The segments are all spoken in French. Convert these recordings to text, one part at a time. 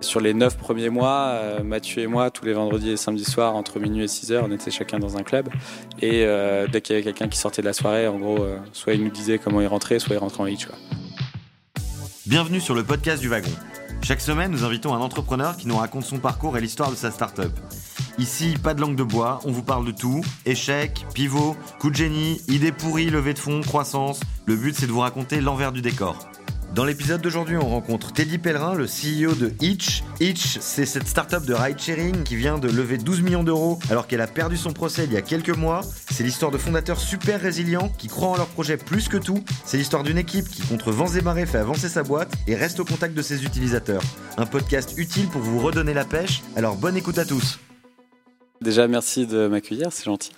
Sur les neuf premiers mois, euh, Mathieu et moi, tous les vendredis et samedis soirs, entre minuit et 6 heures, on était chacun dans un club. Et euh, dès qu'il y avait quelqu'un qui sortait de la soirée, en gros, euh, soit il nous disait comment il rentrait, soit il rentrait en hitch. Bienvenue sur le podcast du wagon. Chaque semaine, nous invitons un entrepreneur qui nous raconte son parcours et l'histoire de sa start-up. Ici, pas de langue de bois, on vous parle de tout. Échecs, pivot, coup de génie, idées pourries, levée de fonds, croissance. Le but, c'est de vous raconter l'envers du décor. Dans l'épisode d'aujourd'hui, on rencontre Teddy Pellerin, le CEO de Hitch. Hitch, c'est cette start-up de ride-sharing qui vient de lever 12 millions d'euros alors qu'elle a perdu son procès il y a quelques mois. C'est l'histoire de fondateurs super résilients qui croient en leur projet plus que tout. C'est l'histoire d'une équipe qui, contre vents et marées, fait avancer sa boîte et reste au contact de ses utilisateurs. Un podcast utile pour vous redonner la pêche. Alors bonne écoute à tous. Déjà, merci de m'accueillir, c'est gentil.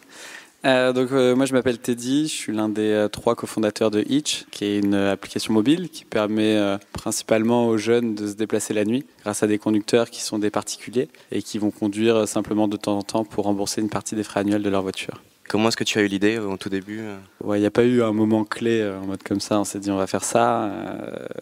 Euh, donc euh, moi je m'appelle Teddy, je suis l'un des euh, trois cofondateurs de Hitch, qui est une application mobile qui permet principalement aux jeunes de se déplacer la nuit grâce à des conducteurs qui sont des particuliers et qui vont conduire simplement de temps en temps pour rembourser une partie des frais annuels de leur voiture. Comment est-ce que tu as eu l'idée euh, au tout début euh? Il n'y a pas eu un moment clé euh, en mode comme ça, on s'est dit on va faire ça.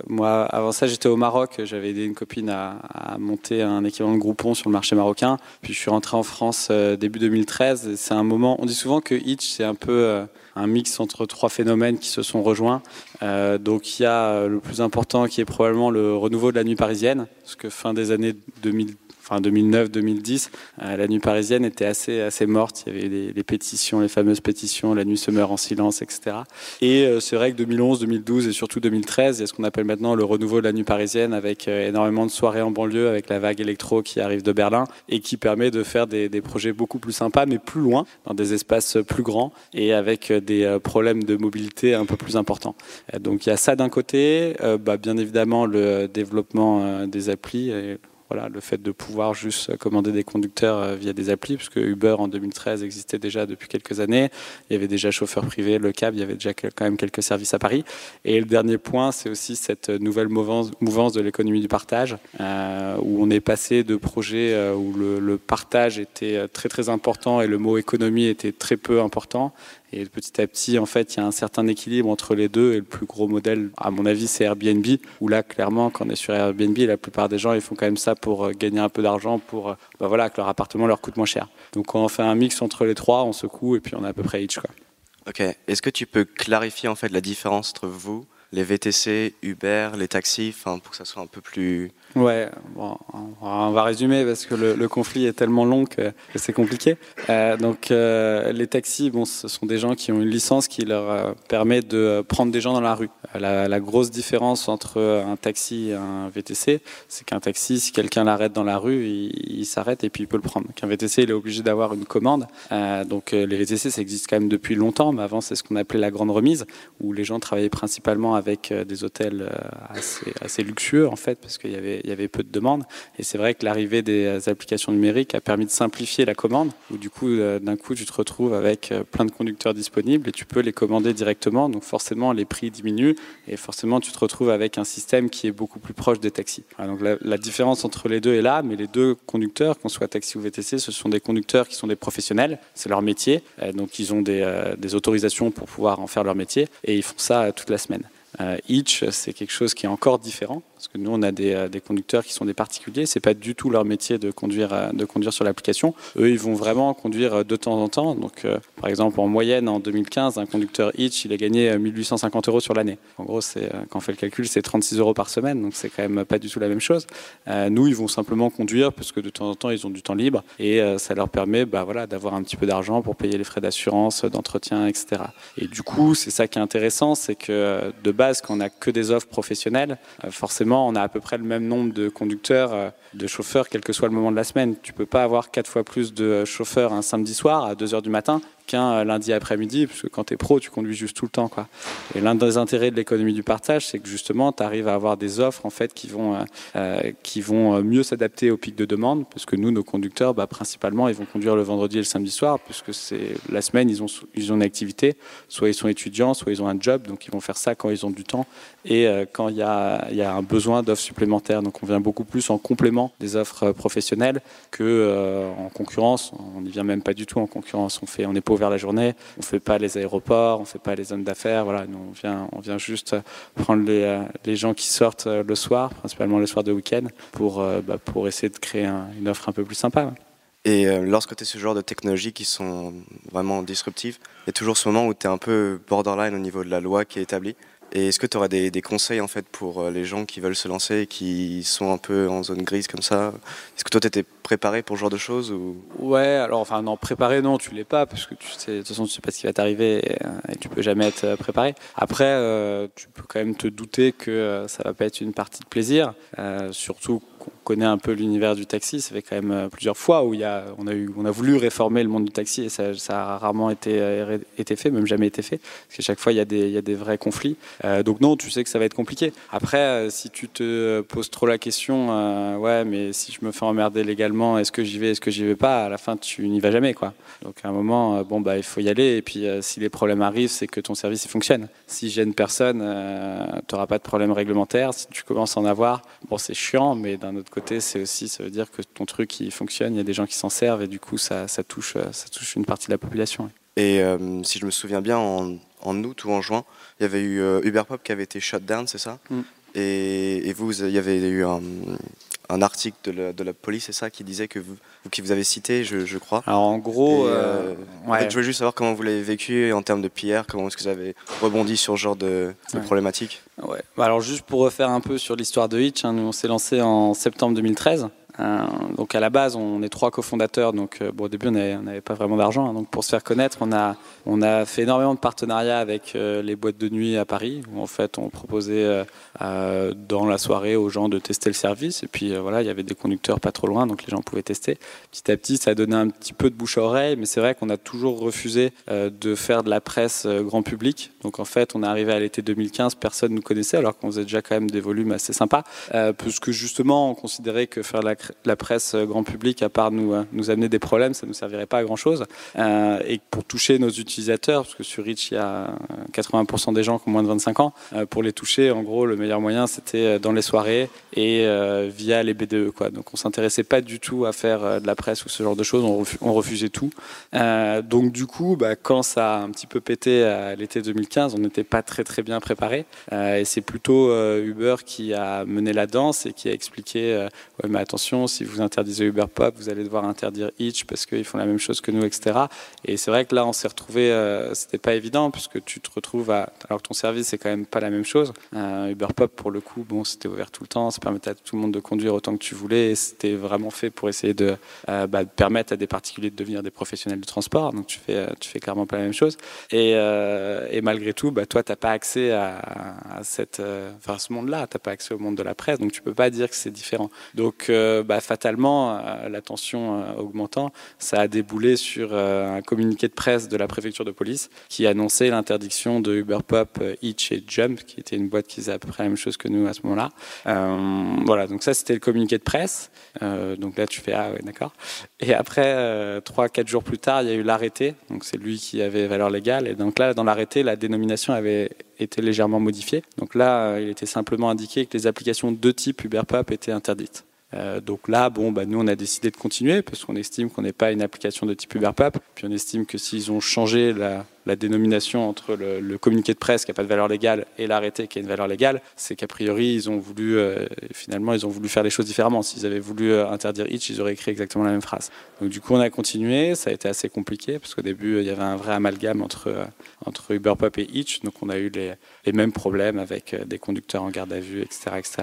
Moi, avant ça, j'étais au Maroc, j'avais aidé une copine à, monter un équivalent de Groupon sur le marché marocain. Puis je suis rentré en France début 2013. et C'est un moment, on dit souvent que Hitch, c'est un peu un mix entre trois phénomènes qui se sont rejoints. Donc il y a le plus important qui est probablement le renouveau de la nuit parisienne, parce que fin des années 2000 enfin 2009-2010, euh, la nuit parisienne était assez, assez morte. Il y avait les, pétitions, les fameuses pétitions, la nuit se meurt en silence, etc. Et euh, c'est vrai que 2011, 2012 et surtout 2013, il y a ce qu'on appelle maintenant le renouveau de la nuit parisienne avec euh, énormément de soirées en banlieue, avec la vague électro qui arrive de Berlin et qui permet de faire des, projets beaucoup plus sympas, mais plus loin, dans des espaces plus grands et avec des problèmes de mobilité un peu plus importants. Donc il y a ça d'un côté, bah, bien évidemment le développement des applis. Voilà, le fait de pouvoir juste commander des conducteurs euh, via des applis, puisque Uber en 2013 existait déjà depuis quelques années. Il y avait déjà chauffeur privé, le cab, il y avait déjà quand même quelques services à Paris. Et le dernier point, c'est aussi cette nouvelle mouvance, de l'économie du partage, euh, où on est passé de projets euh, où le, le partage était très très important et le mot économie était très peu important et petit à petit, en fait, il y a un certain équilibre entre les deux. Et le plus gros modèle, à mon avis, c'est Airbnb, où là, clairement, quand on est sur Airbnb, la plupart des gens, ils font quand même ça pour gagner un peu d'argent, pour bah voilà, que leur appartement leur coûte moins cher. Donc, on fait un mix entre les trois, on secoue et puis on est à peu près each. Quoi. Ok. Est-ce que tu peux clarifier en fait la différence entre vous, les VTC, Uber, les taxis, enfin pour que ça soit un peu plus Ouais, bon, on va résumer parce que le, conflit est tellement long que, c'est compliqué. Euh, donc euh, les taxis, bon, ce sont des gens qui ont une licence qui leur euh, permet de prendre des gens dans la rue. La, grosse différence entre un taxi et un VTC, c'est qu'un taxi, si quelqu'un l'arrête dans la rue, il, s'arrête et puis il peut le prendre. Qu'un VTC, il est obligé d'avoir une commande. Donc les VTC, ça existe quand même depuis longtemps, mais avant c'est ce qu'on appelait la grande remise, où les gens travaillaient principalement avec des hôtels assez, assez luxueux en fait, parce qu'il y avait peu de demandes. Et c'est vrai que l'arrivée des applications numériques a permis de simplifier la commande, où du coup, d'un coup, tu te retrouves avec plein de conducteurs disponibles et tu peux les commander directement. Donc forcément, les prix diminuent et forcément, tu te retrouves avec un système qui est beaucoup plus proche des taxis. donc la, différence entre les deux est là, mais les deux conducteurs, qu'on soit taxi ou VTC, ce sont des conducteurs qui sont des professionnels, c'est leur métier. Donc ils ont des autorisations pour pouvoir en faire leur métier et ils font ça toute la semaine. Euh, Hitch, c'est quelque chose qui est encore différent parce que nous, on a des, des conducteurs qui sont des particuliers. C'est pas du tout leur métier de conduire, de conduire sur l'application. Eux, ils vont vraiment conduire de temps en temps. Donc, euh, par exemple, en moyenne, en 2015, un conducteur Hitch, il a gagné 1850 euros sur l'année. En gros, c'est quand on fait le calcul, c'est 36 euros par semaine. Donc, c'est quand même pas du tout la même chose. Euh, nous, ils vont simplement conduire parce que de temps en temps, ils ont du temps libre et euh, ça leur permet, bah voilà, d'avoir un petit peu d'argent pour payer les frais d'assurance, d'entretien, etc. Et du coup, c'est ça qui est intéressant, c'est que de base, quand on n'a que des offres professionnelles, forcément on a à peu près le même nombre de conducteurs, de chauffeurs, quel que soit le moment de la semaine. Tu peux pas avoir quatre fois plus de chauffeurs un samedi soir à 2 heures du matin qu'un lundi après-midi, parce que quand tu es pro, tu conduis juste tout le temps. Et l'un des intérêts de l'économie du partage, c'est que justement, tu arrives à avoir des offres en fait, qui, vont, euh, qui vont mieux s'adapter au pic de demande, parce que nous, nos conducteurs, bah, principalement, ils vont conduire le vendredi et le samedi soir, puisque c'est la semaine, ils ont, ils ont une activité, soit ils sont étudiants, soit ils ont un job, donc ils vont faire ça quand ils ont du temps et euh, quand il y a, y a un besoin d'offres supplémentaires. Donc on vient beaucoup plus en complément des offres professionnelles que euh, en concurrence. On n'y vient même pas du tout en concurrence. On fait, on n'est pas ouvert la journée. On fait pas les aéroports, on fait pas les zones d'affaires. Voilà, on vient, on vient juste prendre les, les gens qui sortent le soir, principalement le soir de week-end, pour, bah, pour essayer de créer une offre un peu plus sympa. Et lorsque tu es ce genre de technologies qui sont vraiment disruptives, il y a toujours ce moment où tu es un peu borderline au niveau de la loi qui est établie? Et est-ce que tu aurais des, conseils en fait pour euh, les gens qui veulent se lancer et qui sont un peu en zone grise comme ça? Est-ce que toi tu étais préparé pour ce genre de choses ou... Ouais, alors enfin non, préparé non, tu l'es pas parce que tu sais, de toute façon tu sais pas ce qui va t'arriver et, euh, et, tu peux jamais être euh, préparé. Après, tu peux quand même te douter que ça va pas être une partie de plaisir, euh, surtout qu'on connaît un peu l'univers du taxi. Ça fait quand même plusieurs fois où il y a, on a eu, on a voulu réformer le monde du taxi et ça, ça a rarement été, été fait, même jamais été fait, parce qu'à chaque fois il y a des, il y a des vrais conflits. Euh, donc non, tu sais que ça va être compliqué. Après, si tu te poses trop la question, ouais, mais si je me fais emmerder légalement, est-ce que j'y vais, est-ce que j'y vais pas À la fin, tu n'y vas jamais, quoi. Donc à un moment, bon bah il faut y aller. Et puis si les problèmes arrivent, c'est que ton service il fonctionne. Si gêne personne, euh, tu n'auras pas de problème réglementaire. Si tu commences à en avoir, bon c'est chiant, mais d'un autre côté, c'est aussi ça veut dire que ton truc il fonctionne. Il y a des gens qui s'en servent et du coup ça, ça, touche, ça touche une partie de la population. Et euh, si je me souviens bien, en, en, août ou en juin, il y avait eu euh, Uberpop qui avait été shut down, c'est ça? Mm. et, et, vous, il y avait eu un, un article de la, de la police, c'est ça, qui disait que vous, qui vous avez cité, je, je crois. Alors en gros, et, euh, ouais. en fait, je veux juste savoir comment vous l'avez vécu en termes de PR, comment est-ce que vous avez rebondi sur ce genre de, de ouais. problématique? Ouais. Alors juste pour refaire un peu sur l'histoire de Hitch, hein, nous on s'est lancé en septembre 2013. Euh, donc à la base, on est trois cofondateurs. Donc euh, au début, on n'avait pas vraiment d'argent. Hein, donc pour se faire connaître, on a on a fait énormément de partenariats avec euh, les boîtes de nuit à Paris, où en fait on proposait dans la soirée aux gens de tester le service. Et puis voilà, il y avait des conducteurs pas trop loin, donc les gens pouvaient tester. Petit à petit, ça a donné un petit peu de bouche à oreille, mais c'est vrai qu'on a toujours refusé de faire de la presse grand public. Donc en fait, on est arrivé à l'été 2015, personne nous connaissait, alors qu'on faisait déjà quand même des volumes assez sympas, puisque justement, on considérait que faire la la presse grand public, à part nous, nous amener des problèmes, ça ne nous servirait pas à grand chose. Euh, et pour toucher nos utilisateurs, parce que sur Rich, il y a 80% des gens qui ont moins de 25 ans, euh, pour les toucher, en gros, le meilleur moyen, c'était dans les soirées et euh, via les BDE. Quoi. Donc on s'intéressait pas du tout à faire de la presse ou ce genre de choses, on, refus, on refusait tout. Euh, donc du coup, bah, quand ça a un petit peu pété à l'été 2015, on n'était pas très très bien préparé. et c'est plutôt Uber qui a mené la danse et qui a expliqué, ouais attention, si vous interdisez Uber Pop, vous allez devoir interdire Hitch parce qu'ils font la même chose que nous, etc. Et c'est vrai que là, on s'est retrouvé, euh, c'était pas évident puisque tu te retrouves à, alors que ton service c'est quand même pas la même chose. Euh, Uber Pop, pour le coup, bon, c'était ouvert tout le temps, ça permettait à tout le monde de conduire autant que tu voulais. C'était vraiment fait pour essayer de, euh, bah, de, permettre à des particuliers de devenir des professionnels du transport. Donc tu fais, tu fais clairement pas la même chose. Et, euh, malgré tout, bah, toi, t'as pas accès à, cette, enfin, ce monde-là. T'as pas accès au monde de la presse, donc tu peux pas dire que c'est différent. Donc bah, fatalement, euh, la tension euh, augmentant, ça a déboulé sur euh, un communiqué de presse de la préfecture de police qui annonçait l'interdiction de Uber Pop, Hitch et Jump, qui était une boîte qui faisait à peu près la même chose que nous à ce moment-là. voilà, donc ça c'était le communiqué de presse. donc là tu fais ah ouais d'accord. Et après trois quatre jours plus tard, il y a eu l'arrêté. Donc c'est lui qui avait valeur légale. Et donc là dans l'arrêté, la dénomination avait été légèrement modifiée. Donc là, il était simplement indiqué que les applications de type UberPop étaient interdites. Euh, donc là, bon, bah, nous, on a décidé de continuer parce qu'on estime qu'on n'est pas une application de type UberPub. Puis on estime que s'ils ont changé la, la dénomination entre le, communiqué de presse qui n'a pas de valeur légale et l'arrêté qui a une valeur légale, c'est qu'a priori, ils ont voulu, euh, finalement, ils ont voulu faire les choses différemment. S'ils avaient voulu euh, interdire Hitch, ils auraient écrit exactement la même phrase. Donc du coup, on a continué. Ça a été assez compliqué parce qu'au début, il y avait un vrai amalgame entre, euh, entre UberPop et Hitch. Donc on a eu les, mêmes problèmes avec des conducteurs en garde à vue, etc. etc.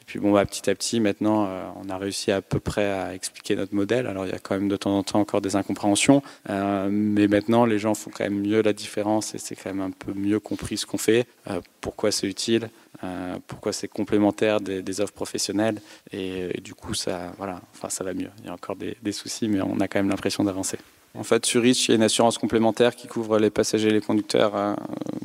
Et puis bon, bah, petit à petit, maintenant, on a réussi à peu près à expliquer notre modèle. Alors il y a quand même de temps en temps encore des incompréhensions, mais maintenant, les gens font quand même mieux la différence et c'est quand même un peu mieux compris ce qu'on fait, euh, pourquoi c'est utile. Euh, pourquoi c'est complémentaire des, offres professionnelles et, et, du coup ça voilà enfin ça va mieux il y a encore des, soucis mais on a quand même l'impression d'avancer en fait, sur Rich, il y a une assurance complémentaire qui couvre les passagers et les conducteurs.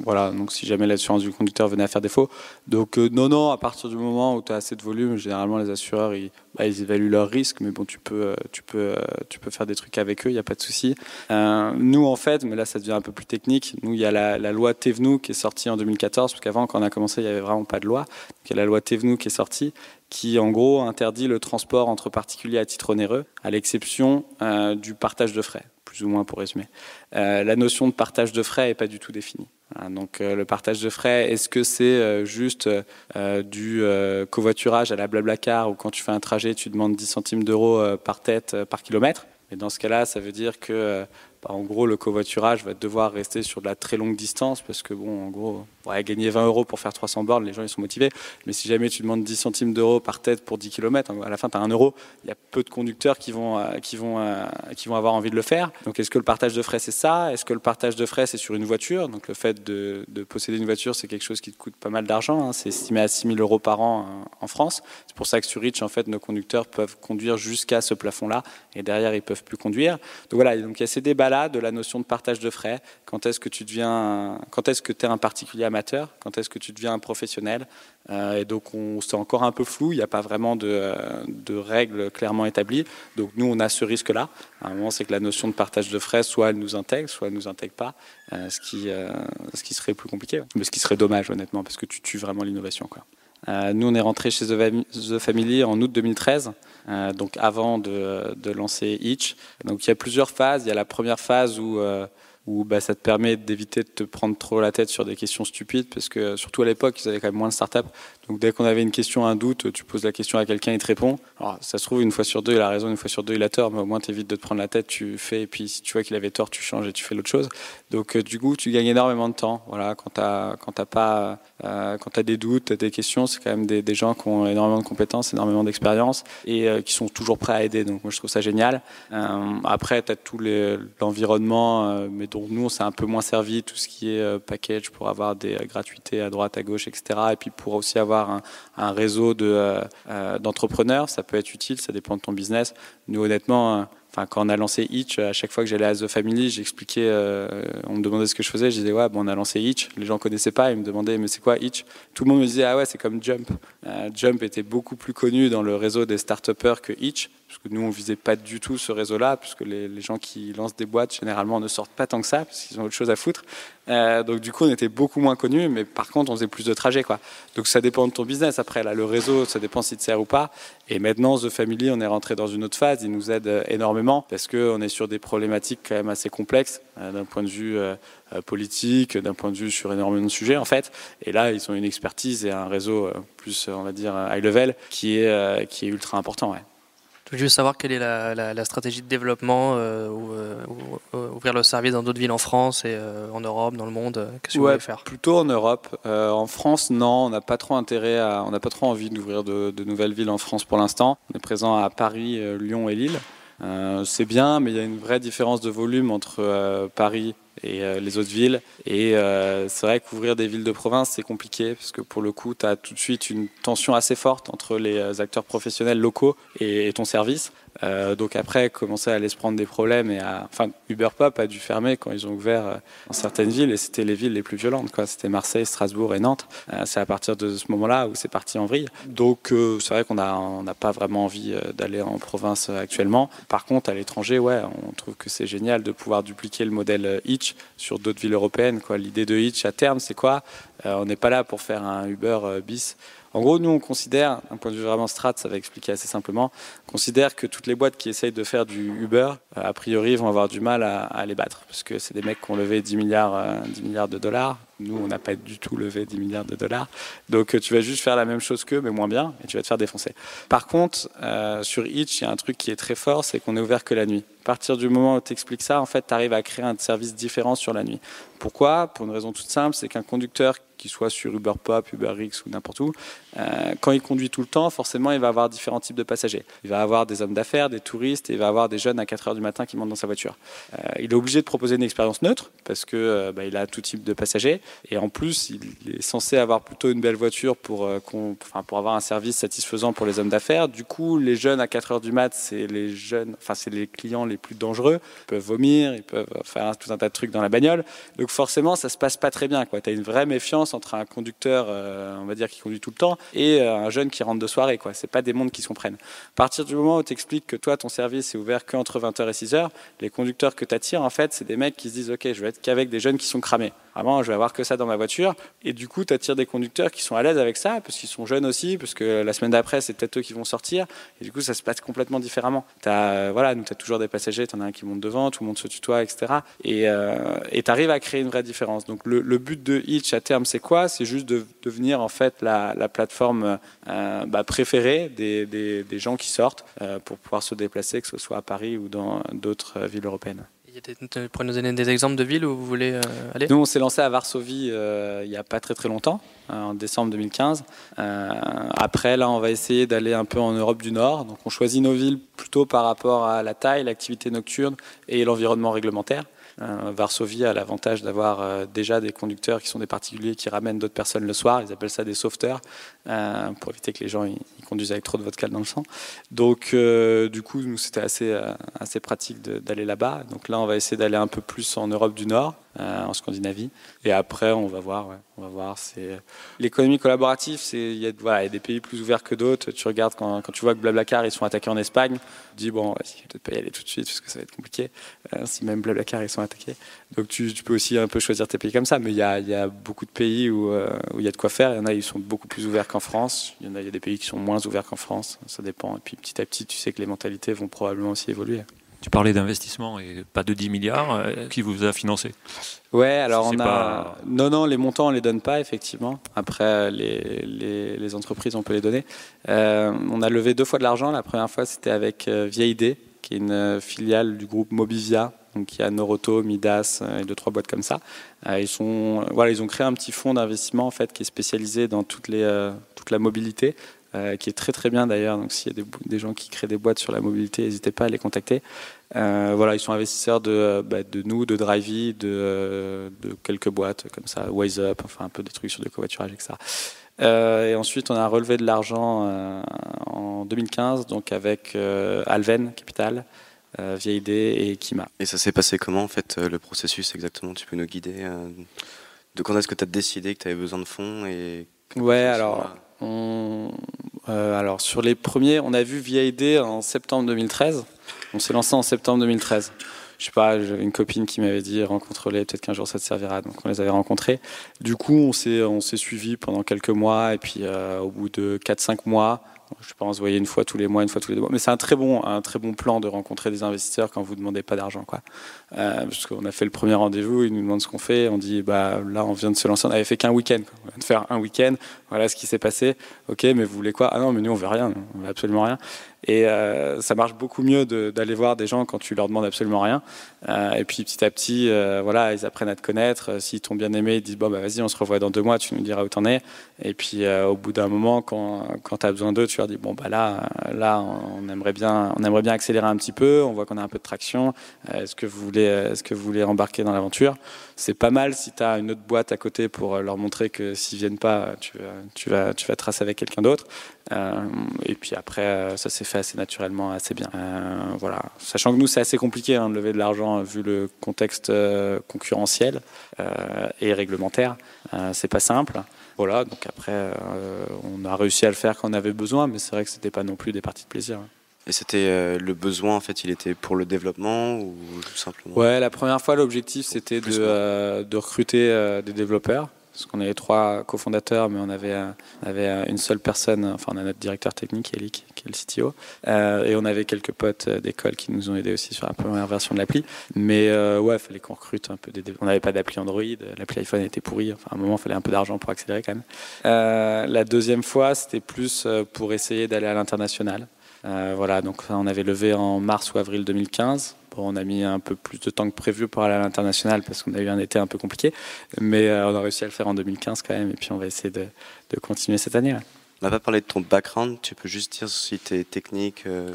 Euh, voilà, donc si jamais l'assurance du conducteur venait à faire défaut. Donc, euh, non, non, à partir du moment où tu as assez de volume, généralement, les assureurs, ils, bah, ils évaluent leurs risques, mais bon, tu peux, tu peux, tu peux faire des trucs avec eux, il n'y a pas de souci. Euh, nous, en fait, mais là, ça devient un peu plus technique. Nous, il y a la, loi Tevnou qui est sortie en 2014, parce qu'avant, quand on a commencé, il n'y avait vraiment pas de loi. Donc, il y a la loi Tevnou qui est sortie qui en gros interdit le transport entre particuliers à titre onéreux, à l'exception euh, du partage de frais plus ou moins pour résumer. la notion de partage de frais n'est pas du tout définie. Donc le partage de frais, est-ce que c'est juste du covoiturage à la Blablacar ou quand tu fais un trajet, tu demandes 10 centimes d'euros par tête par kilomètre? Et dans ce cas-là, ça veut dire que bah, en gros, le covoiturage va devoir rester sur de la très longue distance parce que, bon, en gros, ouais, gagner 20 euros pour faire 300 bornes, les gens ils sont motivés. Mais si jamais tu demandes 10 centimes d'euros par tête pour 10 km, à la fin tu as 1 euro, il y a peu de conducteurs qui vont, euh, qui, vont, euh, qui vont avoir envie de le faire. Donc est-ce que le partage de frais c'est ça? Est-ce que le partage de frais c'est sur une voiture? Donc le fait de, posséder une voiture c'est quelque chose qui te coûte pas mal d'argent. Hein. C'est estimé à 6 000 euros par an euh, en France. C'est pour ça que sur Rich, en fait, nos conducteurs peuvent conduire jusqu'à ce plafond-là et derrière ils peuvent plus conduire. Donc voilà, donc il y a ces débats-là de la notion de partage de frais. Quand est-ce que tu deviens, quand est-ce que tu es un particulier amateur Quand est-ce que tu deviens un professionnel euh, Et donc c'est encore un peu flou. Il n'y a pas vraiment de, de, règles clairement établies. Donc nous on a ce risque-là. À un moment c'est que la notion de partage de frais, soit elle nous intègre, soit elle nous intègre pas, euh, ce qui euh, ce qui serait plus compliqué, mais ce qui serait dommage honnêtement parce que tu tues vraiment l'innovation quoi. nous, on est rentré chez The Family en août 2013, donc avant de, de, lancer Itch. Donc il y a plusieurs phases. Il y a la première phase où où bah, ça te permet d'éviter de te prendre trop la tête sur des questions stupides, parce que surtout à l'époque, ils avaient quand même moins de startups. Donc dès qu'on avait une question, un doute, tu poses la question à quelqu'un, il te répond. Alors ça se trouve, une fois sur deux, il a raison, une fois sur deux, il a tort, mais au moins tu évites de te prendre la tête, tu fais, et puis si tu vois qu'il avait tort, tu changes et tu fais l'autre chose. Donc euh, du coup, tu gagnes énormément de temps. Voilà, quand tu as, quand as, pas, euh, as des doutes, des questions, c'est quand même des, gens qui ont énormément de compétences, énormément d'expérience, et euh, qui sont toujours prêts à aider. Donc moi, je trouve ça génial. après, tu as tout l'environnement, mais donc nous, on s'est un peu moins servi, tout ce qui est package pour avoir des gratuités à droite, à gauche, etc. Et puis pour aussi avoir un, réseau euh, d'entrepreneurs, ça peut être utile, ça dépend de ton business. Nous, honnêtement, Enfin, quand on a lancé Itch, à chaque fois que j'allais à The Family, j'expliquais, on me demandait ce que je faisais, je disais ouais, bon, on a lancé Itch. Les gens connaissaient pas, ils me demandaient mais c'est quoi Itch Tout le monde me disait ah ouais, c'est comme Jump. Jump était beaucoup plus connu dans le réseau des start que Itch parce que nous, on visait pas du tout ce réseau-là, puisque les, les, gens qui lancent des boîtes, généralement, ne sortent pas tant que ça, parce qu'ils ont autre chose à foutre. Euh, donc, du coup, on était beaucoup moins connus, mais par contre, on faisait plus de trajets. Quoi. Donc, ça dépend de ton business. Après, là, le réseau, ça dépend si te sert ou pas. Et maintenant, The Family, on est rentré dans une autre phase. Ils nous aident énormément, parce qu'on est sur des problématiques quand même assez complexes, euh, d'un point de vue euh, politique, d'un point de vue sur énormément de sujets, en fait. Et là, ils ont une expertise et un réseau plus, on va dire, high level, qui est, qui est ultra important. Ouais. Je veux juste savoir quelle est la, stratégie de développement, euh, ou, euh, ouvrir le service dans d'autres villes en France et euh, en Europe, dans le monde. Qu'est-ce que vous voulez faire? Plutôt en Europe. en France, non, on n'a pas trop intérêt, à, on n'a pas trop envie d'ouvrir de, de, nouvelles villes en France pour l'instant. On est présent à Paris, Lyon et Lille. C'est bien, mais il y a une vraie différence de volume entre Paris et euh, les autres villes. Et euh, c'est vrai qu'ouvrir des villes de province, c'est compliqué, parce que pour le coup, tu as tout de suite une tension assez forte entre les euh, acteurs professionnels locaux et ton service. Euh, donc après, commencer à aller se prendre des problèmes et à, enfin, Uber Pop a dû fermer quand ils ont ouvert euh, dans certaines villes et c'était les villes les plus violentes. C'était Marseille, Strasbourg et Nantes. Euh, c'est à partir de ce moment-là où c'est parti en vrille. Donc c'est vrai qu'on n'a pas vraiment envie d'aller en province actuellement. Par contre, à l'étranger, ouais, on trouve que c'est génial de pouvoir dupliquer le modèle Hitch sur d'autres villes européennes. L'idée de Hitch à terme, c'est quoi? On n'est pas là pour faire un Uber bis en gros, nous, on considère, d'un point de vue vraiment strat, ça va expliquer assez simplement, on considère que toutes les boîtes qui essayent de faire du Uber, euh, a priori, vont avoir du mal à, les battre. Parce que c'est des mecs qui ont levé 10 milliards, 10 euh, milliards de dollars. Nous, on n'a pas du tout levé 10 milliards de dollars. Donc, euh, tu vas juste faire la même chose qu'eux, mais moins bien, et tu vas te faire défoncer. Par contre, sur Itch, il y a un truc qui est très fort, c'est qu'on est ouvert que la nuit. À partir du moment où tu expliques ça, en fait, tu arrives à créer un service différent sur la nuit. Pourquoi? Pour une raison toute simple, c'est qu'un conducteur qu'il soit sur Uber Pop, Uber X ou n'importe où, quand il conduit tout le temps, forcément, il va avoir différents types de passagers. Il va avoir des hommes d'affaires, des touristes, et il va avoir des jeunes à 4 heures du matin qui montent dans sa voiture. Euh, il est obligé de proposer une expérience neutre parce que euh, bah, il a tout type de passagers, et en plus, il est censé avoir plutôt une belle voiture pour, pour avoir un service satisfaisant pour les hommes d'affaires. Du coup, les jeunes à 4 heures du mat, c'est les jeunes, enfin, c'est les clients les plus dangereux. Ils peuvent vomir, ils peuvent faire tout un tas de trucs dans la bagnole. Donc forcément, ça se passe pas très bien. Tu as une vraie méfiance entre un conducteur, on va dire, qui conduit tout le temps, et un jeune qui rentre de soirée. Ce n'est pas des mondes qui se comprennent. À partir du moment où tu expliques que toi, ton service est ouvert qu'entre 20h et 6h, les conducteurs que tu attires, en fait, c'est des mecs qui se disent Ok, je vais être qu'avec des jeunes qui sont cramés. Vraiment, je vais avoir que ça dans ma voiture. Et du coup, tu attires des conducteurs qui sont à l'aise avec ça, parce qu'ils sont jeunes aussi, parce que la semaine d'après, c'est peut-être eux qui vont sortir. Et du coup, ça se passe complètement différemment. As, voilà, nous, tu as toujours des passagers, tu en as un qui monte devant, tout le monde se tutoie, etc. Et tu arrives à créer une vraie différence. Donc, le, but de Hitch à terme, c'est quoi? C'est juste de devenir en fait la, plateforme euh, bah, préférée des, des, gens qui sortent euh, pour pouvoir se déplacer, que ce soit à Paris ou dans d'autres villes européennes. Pouvez nous donner des exemples de villes où vous voulez euh, aller? Nous, on s'est lancé à Varsovie il n'y a pas très très longtemps, en décembre 2015. après, là, on va essayer d'aller un peu en Europe du Nord. Donc, on choisit nos villes plutôt par rapport à la taille, l'activité nocturne et l'environnement réglementaire. Euh, Varsovie a l'avantage d'avoir euh, déjà des conducteurs qui sont des particuliers qui ramènent d'autres personnes le soir. Ils appellent ça des sauveteurs euh, pour éviter que les gens conduisent avec trop de vodka dans le sang. Donc, du coup, nous, c'était assez, assez pratique d'aller là-bas. Donc là, on va essayer d'aller un peu plus en Europe du Nord. Euh, en Scandinavie. Et après, on va voir. on va voir. C'est l'économie collaborative. C'est il y, a, des pays plus ouverts que d'autres. Tu regardes quand, tu vois que Blablacar ils sont attaqués en Espagne, tu dis bon, je vais peut-être pas y aller tout de suite parce que ça va être compliqué. Euh, si même Blablacar ils sont attaqués. Donc tu, peux aussi un peu choisir tes pays comme ça. Mais il y a, beaucoup de pays euh, où il y a de quoi faire. Il y en a ils sont beaucoup plus ouverts qu'en France. Il y en a il y a des pays qui sont moins ouverts qu'en France. Ça dépend. Et puis petit à petit, tu sais que les mentalités vont probablement aussi évoluer. Tu parlais d'investissement et pas de 10 milliards. Euh, qui vous a financé Ouais, alors on a. Non, non, les montants, on les donne pas, effectivement. Après, les, les, entreprises, on peut les donner. Euh, on a levé deux fois de l'argent. La première fois, c'était avec euh, Vieille qui est une filiale du groupe Mobivia. Donc, il y a Noroto, Midas et deux, trois boîtes comme ça. ils, sont, voilà, ils ont créé un petit fonds d'investissement en fait, qui est spécialisé dans toutes les, toute la mobilité. Euh, qui est très très bien d'ailleurs. Donc s'il y a des, gens qui créent des boîtes sur la mobilité, n'hésitez pas à les contacter. Euh, voilà, ils sont investisseurs de, euh, bah, de nous, de Drivey, de, de, quelques boîtes comme ça, Wise Up, enfin un peu des trucs sur le covoiturage, etc. et ensuite, on a relevé de l'argent en 2015, donc avec Alven Capital, Vieille Idée et Kima. Et ça s'est passé comment en fait le processus exactement? Tu peux nous guider De quand est-ce que tu as décidé que tu avais besoin de fonds et Ouais, alors. On, euh, alors sur les premiers, on a vu VID en septembre 2013. On s'est lancé en septembre 2013. Je sais pas, j'avais une copine qui m'avait dit rencontre-les, peut-être qu'un jour ça te servira. Donc on les avait rencontrés. Du coup, on s'est on s'est pendant quelques mois et puis euh, au bout de 4-5 mois, je pense se voyait une fois tous les mois, une fois tous les deux mois. Mais c'est un très bon, un très bon plan de rencontrer des investisseurs quand vous ne demandez pas d'argent, quoi. Euh, parce qu'on a fait le premier rendez-vous, ils nous demandent ce qu'on fait, on dit, bah là, on vient de se lancer, on avait fait qu'un week-end, on vient de faire un week-end, voilà ce qui s'est passé. Ok, mais vous voulez quoi? Ah non, mais nous on veut rien, on veut absolument rien. Et euh, ça marche beaucoup mieux d'aller voir des gens quand tu leur demandes absolument rien. Euh, et puis petit à petit, euh, voilà, ils apprennent à te connaître. S'ils t'ont bien aimé, ils disent bon bah vas-y, on se revoit dans deux mois, tu nous diras où t'en es. Et puis au bout d'un moment, quand, quand tu as besoin d'eux, tu leur dis bon bah là, là, on aimerait bien, on aimerait bien accélérer un petit peu. On voit qu'on a un peu de traction. Est-ce que vous voulez, est-ce que vous voulez embarquer dans l'aventure? C'est pas mal si tu as une autre boîte à côté pour leur montrer que s'ils viennent pas, tu, tu vas, tu vas tracer avec quelqu'un d'autre. et puis après, ça s'est fait assez naturellement, assez bien. voilà, sachant que nous c'est assez compliqué hein, de lever de l'argent vu le contexte euh, concurrentiel euh, et réglementaire. Euh, c'est pas simple. Voilà, donc après, on a réussi à le faire quand on avait besoin, mais c'est vrai que c'était pas non plus des parties de plaisir. Et c'était le besoin, en fait, il était pour le développement ou tout simplement? Ouais, la première fois, l'objectif c'était de, de, recruter des développeurs parce qu'on est trois cofondateurs, mais on avait, avait une seule personne, enfin on a notre directeur technique, Elik, qui est le CTO, euh, et on avait quelques potes d'école qui nous ont aidés aussi sur la première version de l'appli. Mais euh, ouais, il fallait qu'on recrute un peu des On n'avait pas d'appli Android, l'appli iPhone était pourrie, enfin à un moment il fallait un peu d'argent pour accélérer quand même. Euh, la deuxième fois, c'était plus pour essayer d'aller à l'international. Voilà, donc on avait levé en mars ou avril 2015 on a mis un peu plus de temps que prévu pour aller à l'international parce qu'on a eu un été un peu compliqué, mais euh, on a réussi à le faire en 2015 quand même, et puis on va essayer de, continuer cette année. On n'a pas parlé de ton background, tu peux juste dire si tu es technique euh,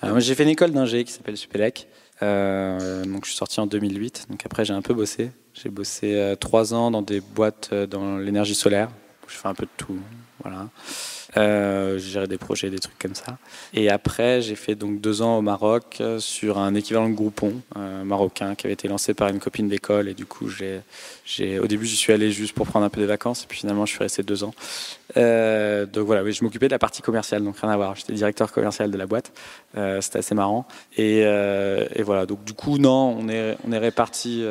ah, Moi j'ai fait une école d'ingé qui s'appelle Supélec, euh, donc je suis sorti en 2008, donc après j'ai un peu bossé. J'ai bossé trois ans dans des boîtes dans l'énergie solaire, je fais un peu de tout. Voilà. Euh, j'ai géré des projets, des trucs comme ça. Et après, j'ai fait donc deux ans au Maroc euh, sur un équivalent de Groupon euh, marocain qui avait été lancé par une copine d'école. Et du coup, j'ai, au début, j'y suis allé juste pour prendre un peu de vacances. Et puis finalement, je suis resté deux ans. Euh, donc voilà, je m'occupais de la partie commerciale, donc rien à voir. J'étais directeur commercial de la boîte. Euh, c'était assez marrant. Et, et, voilà, donc du coup, non, on est, on est répartis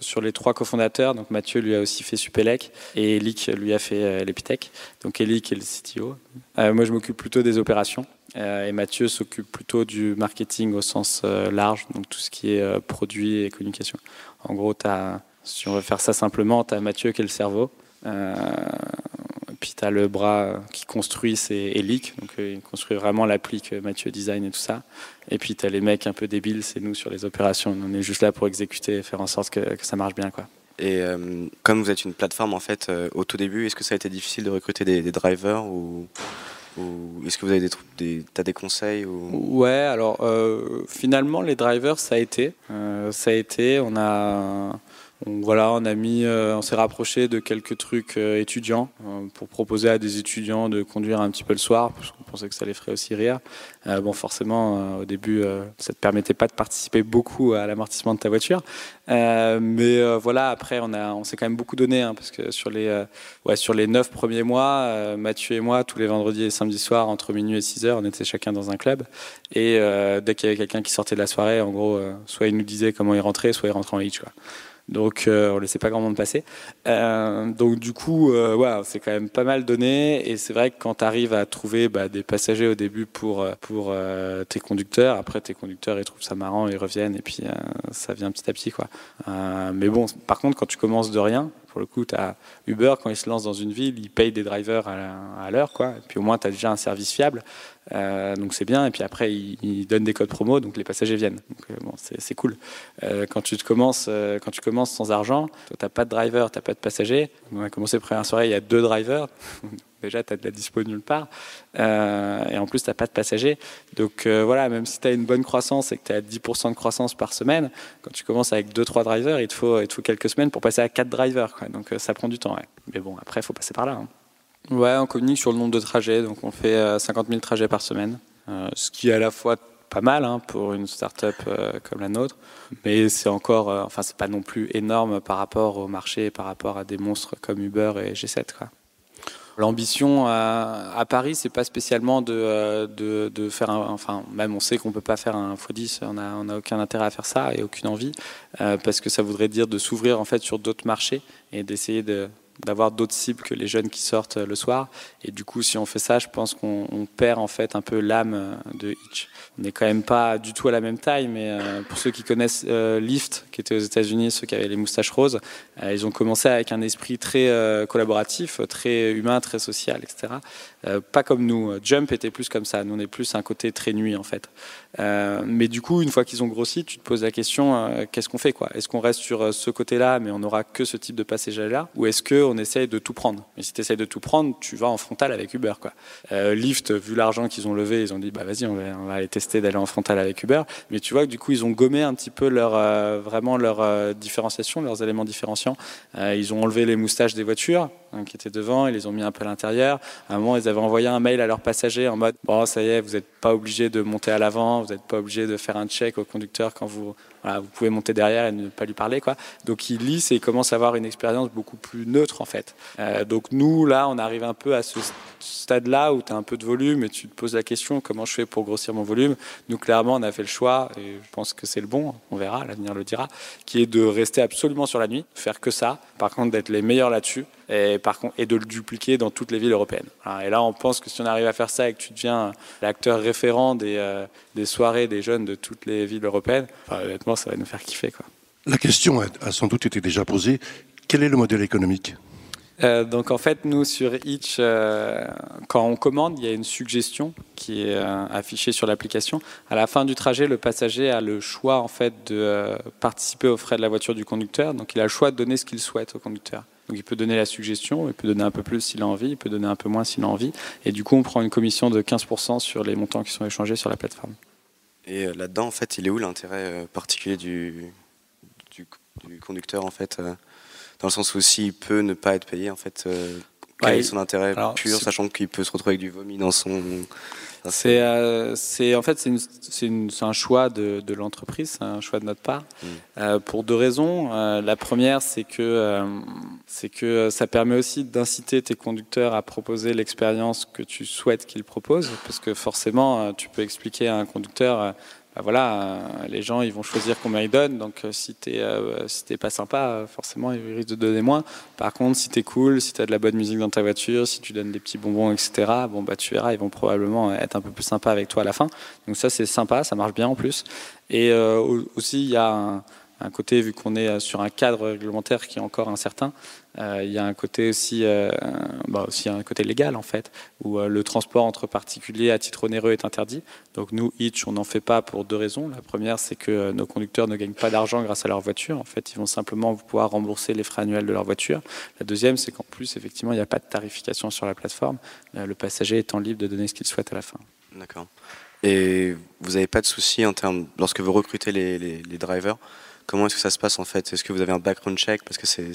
sur les trois cofondateurs. Donc Mathieu lui a aussi fait Supélec et Elic lui a fait l'Epitech. Donc Elic est le CTO euh, moi, je m'occupe plutôt des opérations. Euh, et Mathieu s'occupe plutôt du marketing au sens euh, large, donc tout ce qui est produit et communication. En gros, si on veut faire ça simplement, tu as Mathieu qui est le cerveau. puis tu as le bras qui construit, c'est Elic, donc il construit vraiment l'appli que Mathieu design et tout ça. Et puis tu as les mecs un peu débiles, c'est nous sur les opérations. On est juste là pour exécuter et faire en sorte que, que ça marche bien. quoi. Et euh, comme vous êtes une plateforme, en fait, euh, au tout début, est-ce que ça a été difficile de recruter des, drivers ou, est-ce que vous avez des, des, des conseils ou... Ouais, alors euh, finalement, les drivers, ça a été. Ça a été, on a voilà, on euh, on s'est rapproché de quelques trucs euh, étudiants euh, pour proposer à des étudiants de conduire un petit peu le soir, parce qu'on pensait que ça les ferait aussi rire. bon, forcément, au début, ça te permettait pas de participer beaucoup à l'amortissement de ta voiture, mais voilà, après, on a, on s'est quand même beaucoup donné, hein, parce que sur les, ouais, sur les neuf premiers mois, Mathieu et moi, tous les vendredis et samedis soirs, entre minuit et 6 heures, on était chacun dans un club, et dès qu'il y avait quelqu'un qui sortait de la soirée, en gros, soit il nous disait comment il rentrait, soit il rentrait en hitch. Donc euh, on ne laissait pas grand monde passer. Euh, donc du coup, euh, c'est quand même pas mal donné. Et c'est vrai que quand tu arrives à trouver bah, des passagers au début pour, pour tes conducteurs, après tes conducteurs ils trouvent ça marrant, ils reviennent et puis ça vient petit à petit. Mais bon, par contre, quand tu commences de rien, pour le coup, tu as Uber, quand il se lance dans une ville, il paye des drivers à l'heure, quoi. Et puis au moins, tu as déjà un service fiable. Euh, donc c'est bien. Et puis après, il, donne des codes promo, donc les passagers viennent. Euh, bon, c'est cool. Euh, quand, tu te commences, quand tu commences sans argent, tu n'as pas de driver, tu n'as pas de passagers. On a commencé la première soirée, il y a deux drivers. Déjà, tu as de la dispo nulle part. et en plus, tu n'as pas de passagers. Donc voilà, même si tu as une bonne croissance et que tu as 10% de croissance par semaine, quand tu commences avec 2-3 drivers, il te, faut, il te faut quelques semaines pour passer à 4 drivers. Donc ça prend du temps. Mais bon, après, il faut passer par là. Hein. Ouais, on communique sur le nombre de trajets, donc on fait 50 euh, 000 trajets par semaine, euh, ce qui est à la fois pas mal hein, pour une start-up euh, comme la nôtre, mais c'est encore, enfin c'est pas non plus énorme par rapport au marché, par rapport à des monstres comme Uber et G7. L'ambition à, Paris, c'est pas spécialement de, de, faire un, enfin même on sait qu'on peut pas faire un x10, on n'a on a aucun intérêt à faire ça et aucune envie, parce que ça voudrait dire de s'ouvrir en fait sur d'autres marchés et d'essayer de d'avoir d'autres cibles que les jeunes qui sortent le soir. Et du coup, si on fait ça, je pense qu'on perd en fait un peu l'âme de Hitch. On n'est quand même pas du tout à la même taille, mais euh, pour ceux qui connaissent euh, Lyft, qui était aux États-Unis, ceux qui avaient les moustaches roses, euh, ils ont commencé avec un esprit très collaboratif, très humain, très social, etc. pas comme nous. Jump était plus comme ça. Nous, on est plus un côté très nuit en fait. mais du coup, une fois qu'ils ont grossi, tu te poses la question qu'est-ce qu'on fait Est-ce qu'on reste sur ce côté-là, mais on n'aura que ce type de passager-là, ou est-ce que on essaye de tout prendre? Mais si tu essayes de tout prendre, tu vas en frontal avec Uber. Lyft, vu l'argent qu'ils ont levé, ils ont dit bah vas-y, on va, on va aller tester d'aller en frontal avec Uber. Mais tu vois que du coup, ils ont gommé un petit peu leur, euh, vraiment leur euh, différenciation, leurs éléments différenciants. ils ont enlevé les moustaches des voitures hein, qui étaient devant, ils les ont mis un peu à l'intérieur. À un moment, ils avaient envoyé un mail à leurs passagers en mode bon, ça y est, vous n'êtes pas obligé de monter à l'avant, vous n'êtes pas obligé de faire un check au conducteur quand vous vous pouvez monter derrière et ne pas lui parler. Quoi. Donc il lisse et il commence à avoir une expérience beaucoup plus neutre en fait. Euh, donc nous, là, on arrive un peu à ce stade-là où tu as un peu de volume et tu te poses la question comment je fais pour grossir mon volume? Nous, clairement, on a fait le choix, et je pense que c'est le bon, on verra, l'avenir le dira, qui est de rester absolument sur la nuit, faire que ça, par contre d'être les meilleurs là-dessus et, par contre, et de le dupliquer dans toutes les villes européennes. Et là, on pense que si on arrive à faire ça et que tu deviens l'acteur référent des, euh, des soirées des jeunes de toutes les villes européennes, honnêtement, ça va nous faire kiffer. Quoi. La question a sans doute été déjà posée. Quel est le modèle économique? Euh, donc en fait, nous sur Itch, euh, quand on commande, il y a une suggestion qui est affichée sur l'application. À la fin du trajet, le passager a le choix en fait de participer aux frais de la voiture du conducteur. Donc il a le choix de donner ce qu'il souhaite au conducteur. Donc il peut donner la suggestion, il peut donner un peu plus s'il a envie, il peut donner un peu moins s'il a envie. Et du coup, on prend une commission de 15% sur les montants qui sont échangés sur la plateforme. Et euh, là-dedans, en fait, il est où l'intérêt euh, particulier du, du, conducteur, en fait, euh, dans le sens où s'il peut ne pas être payé, en fait, quel est son intérêt pur, sachant qu'il peut se retrouver avec du vomi dans son c'est, euh, c'est en fait c'est, c'est, c'est un choix de, de l'entreprise, c'est un choix de notre part, mm. euh, pour deux raisons. Euh, la première, c'est que euh, c'est que ça permet aussi d'inciter tes conducteurs à proposer l'expérience que tu souhaites qu'ils proposent, parce que forcément, tu peux expliquer à un conducteur bah voilà, euh, les gens ils vont choisir combien ils donnent. Donc euh, si t'es euh, si t'es pas sympa, forcément ils risquent de donner moins. Par contre, si t'es cool, si t'as de la bonne musique dans ta voiture, si tu donnes des petits bonbons, etc. Bon bah tu verras, ils vont probablement être un peu plus sympas avec toi à la fin. Donc ça c'est sympa, ça marche bien en plus. Et aussi il y a un, un côté, vu qu'on est sur un cadre réglementaire qui est encore incertain, euh, il y a un côté aussi, euh, bah aussi un côté légal en fait, où euh, le transport entre particuliers à titre onéreux est interdit. Donc nous, Hitch, on n'en fait pas pour deux raisons. La première, c'est que nos conducteurs ne gagnent pas d'argent grâce à leur voiture. En fait, ils vont simplement pouvoir rembourser les frais annuels de leur voiture. La deuxième, c'est qu'en plus, effectivement, il n'y a pas de tarification sur la plateforme. le passager étant libre de donner ce qu'il souhaite à la fin. D'accord. Et vous n'avez pas de souci en termes, lorsque vous recrutez les, les drivers, Comment est-ce que ça se passe en fait? Est-ce que vous avez un background check? Parce que c'est,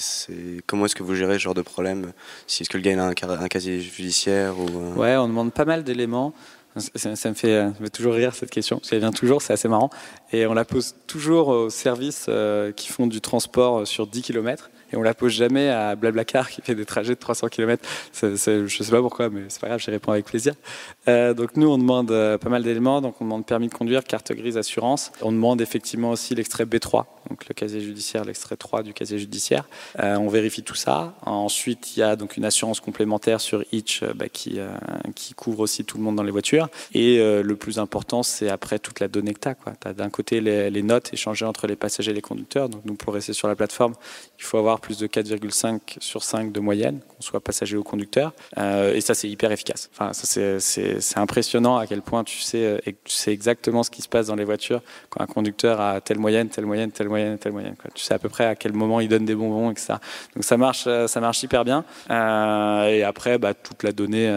comment est-ce que vous gérez ce genre de problème? Si est-ce que le gars a un, casier judiciaire ou euh? Ouais, on demande pas mal d'éléments. Ça, me fait, ça, me fait, toujours rire cette question, parce qu'elle vient toujours, c'est assez marrant. Et on la pose toujours aux services euh, qui font du transport sur 10 km et on la pose jamais à Blablacar qui fait des trajets de 300 km. Je je sais pas pourquoi, mais c'est pas grave, j'y réponds avec plaisir. Euh, donc nous, on demande euh, pas mal d'éléments. Donc on demande permis de conduire, carte grise, assurance. On demande effectivement aussi l'extrait B3, donc le casier judiciaire, l'extrait 3 du casier judiciaire. Euh, on vérifie tout ça. Ensuite, il y a donc une assurance complémentaire sur each bah, qui, couvre aussi tout le monde dans les voitures. Et le plus important, c'est après toute la donnée que tu as. As d'un côté les, les notes échangées entre les passagers et les conducteurs. Donc nous, pour rester sur la plateforme, il faut avoir plus de 4,5 sur 5 de moyenne, qu'on soit passager ou conducteur. Euh, et ça, c'est hyper efficace. Enfin, c'est impressionnant à quel point tu sais, euh, tu sais exactement ce qui se passe dans les voitures quand un conducteur a telle moyenne, telle moyenne, telle moyenne, telle moyenne. Tu sais à peu près à quel moment il donne des bonbons, etc. Donc ça marche, euh, ça marche hyper bien. et après, bah, toute la donnée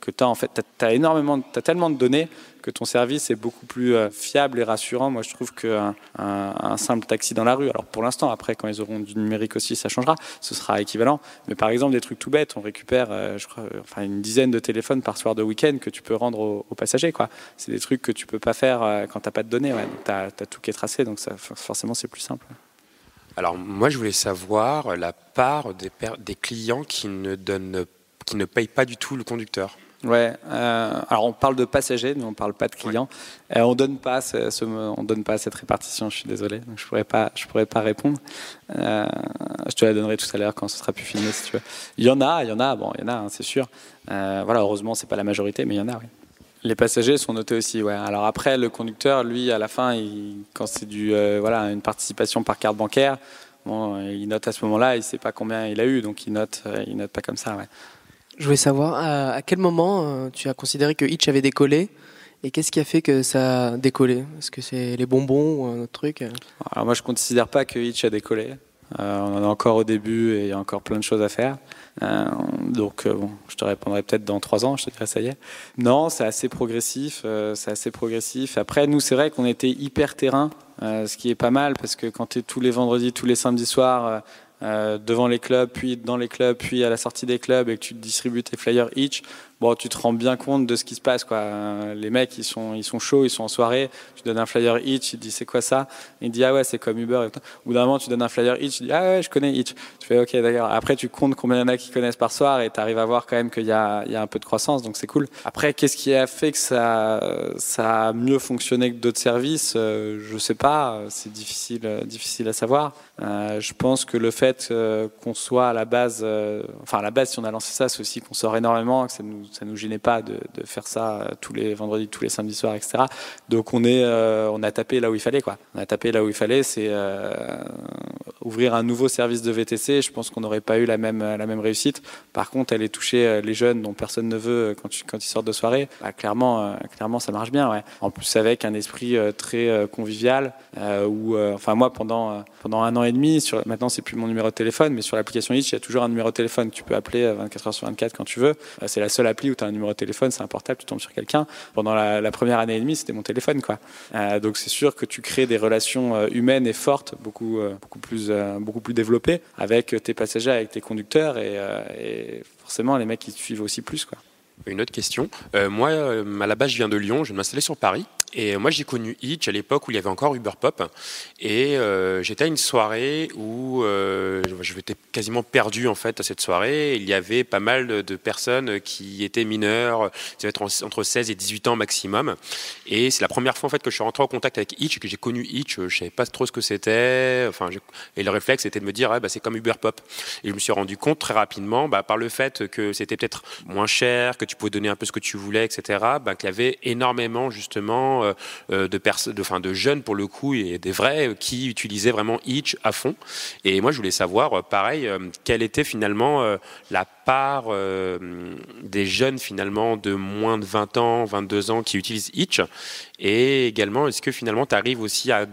que tu as, en fait, tu as tellement de données que ton service est beaucoup plus euh, fiable et rassurant, moi je trouve qu'un un, simple taxi dans la rue, alors pour l'instant, après quand ils auront du numérique aussi, ça changera, ce sera équivalent. Mais par exemple, des trucs tout bêtes, on récupère euh, je crois, enfin, une dizaine de téléphones par soir de week-end que tu peux rendre aux, passagers. C'est des trucs que tu peux pas faire euh, quand tu n'as pas de données. Ouais. Tu as, tout qui est tracé, donc forcément c'est plus simple. Alors moi je voulais savoir la part des, des clients qui ne, donnent, qui ne payent pas du tout le conducteur. Ouais. Euh, alors on parle de passagers, mais on parle pas de clients. Euh, on donne pas ce, on donne pas cette répartition. Je suis désolé, donc je pourrais pas, je pourrais pas répondre. Euh, je te la donnerai tout à l'heure quand ce sera plus filmé, si tu veux. Il y en a, il y en a. Bon, il y en a, hein, c'est sûr. voilà, heureusement, c'est pas la majorité, mais il y en a. Oui. Les passagers sont notés aussi, ouais. Alors après, le conducteur, lui, à la fin, il, quand c'est du, voilà, une participation par carte bancaire, bon, il note à ce moment-là, il sait pas combien il a eu, donc il note, il note pas comme ça, ouais. Je voulais savoir à, quel moment euh, tu as considéré que Hitch avait décollé et qu'est-ce qui a fait que ça a décollé? Est-ce que c'est les bonbons ou un autre truc? Alors moi je ne considère pas que Hitch a décollé. Euh, on en est encore au début et il y a encore plein de choses à faire. Euh, donc bon, je te répondrai peut-être dans trois ans, je te dirai ça y est. Non, c'est assez progressif, c'est assez progressif. Après nous c'est vrai qu'on était hyper terrain, ce qui est pas mal parce que quand tu es tous les vendredis, tous les samedis soirs euh, devant les clubs, puis dans les clubs, puis à la sortie des clubs, et que tu distribues tes flyers each, bon, tu te rends bien compte de ce qui se passe. Quoi. Les mecs, ils sont, ils sont chauds, ils sont en soirée. Tu donnes un flyer Itch, il dit c'est quoi ça? Il dit ah ouais, c'est comme Uber. Au bout d'un moment, tu donnes un flyer Itch, il dit ah ouais, je connais Itch. Tu fais ok, d'accord. Après, tu comptes combien il y en a qui connaissent par soir et tu arrives à voir quand même qu'il y a, il y a un peu de croissance, donc c'est cool. Après, qu'est-ce qui a fait que ça, ça a mieux fonctionné que d'autres services? Euh, Je sais pas, c'est difficile, difficile à savoir. Euh, je pense que le fait euh, qu'on soit à la base, enfin à la base, si on a lancé ça, c'est aussi qu'on sort énormément, que ça nous ça nous gênait pas de, faire ça euh, tous les vendredis, tous les samedis soirs, etc. Donc on est, euh, on a tapé là où il fallait, quoi. On a tapé là où il fallait, c'est euh, ouvrir un nouveau service de VTC. Je pense qu'on n'aurait pas eu la même, la même réussite. Par contre, est toucher les jeunes dont personne ne veut quand, quand ils sortent de soirée. Bah, clairement, clairement, ça marche bien. En plus, avec un esprit très convivial, où, enfin moi, pendant pendant un an et demi, sur, maintenant c'est plus mon numéro de téléphone, mais sur l'application Itch, il y a toujours un numéro de téléphone. Tu peux appeler 24 heures sur 24 quand tu veux. C'est la seule appli où tu as un numéro de téléphone, c'est un portable, tu tombes sur quelqu'un. Pendant la, première année et demie, c'était mon téléphone. Quoi. Euh, donc c'est sûr que tu crées des relations euh, humaines et fortes, beaucoup, euh, beaucoup plus beaucoup plus développé avec tes passagers, avec tes conducteurs et, forcément les mecs ils te suivent aussi plus quoi. Une autre question. Moi, à la base, je viens de Lyon. Je vais m'installer sur Paris. Et moi, j'ai connu Hitch à l'époque où il y avait encore Uber Pop. Et euh, j'étais à une soirée où euh, je m'étais quasiment perdu en fait à cette soirée. Il y avait pas mal de, personnes qui étaient mineures, qui être entre 16 et 18 ans maximum. Et c'est la première fois en fait que je suis rentré en contact avec Hitch, que j'ai connu Hitch. Je savais pas trop ce que c'était. Enfin, et le réflexe était de me dire, ah, bah, c'est comme Uber Pop. Et je me suis rendu compte très rapidement, bah, par le fait que c'était peut-être moins cher, que tu pouvais donner un peu ce que tu voulais, etc., bah, qu'il y avait énormément justement euh, euh, de, de, de jeunes pour le coup et des vrais euh, qui utilisaient vraiment Itch à fond. Et moi, je voulais savoir, pareil, quelle était finalement la part des jeunes finalement de moins de 20 ans, 22 ans qui utilisent Itch. Et également, est-ce que finalement tu arrives aussi à,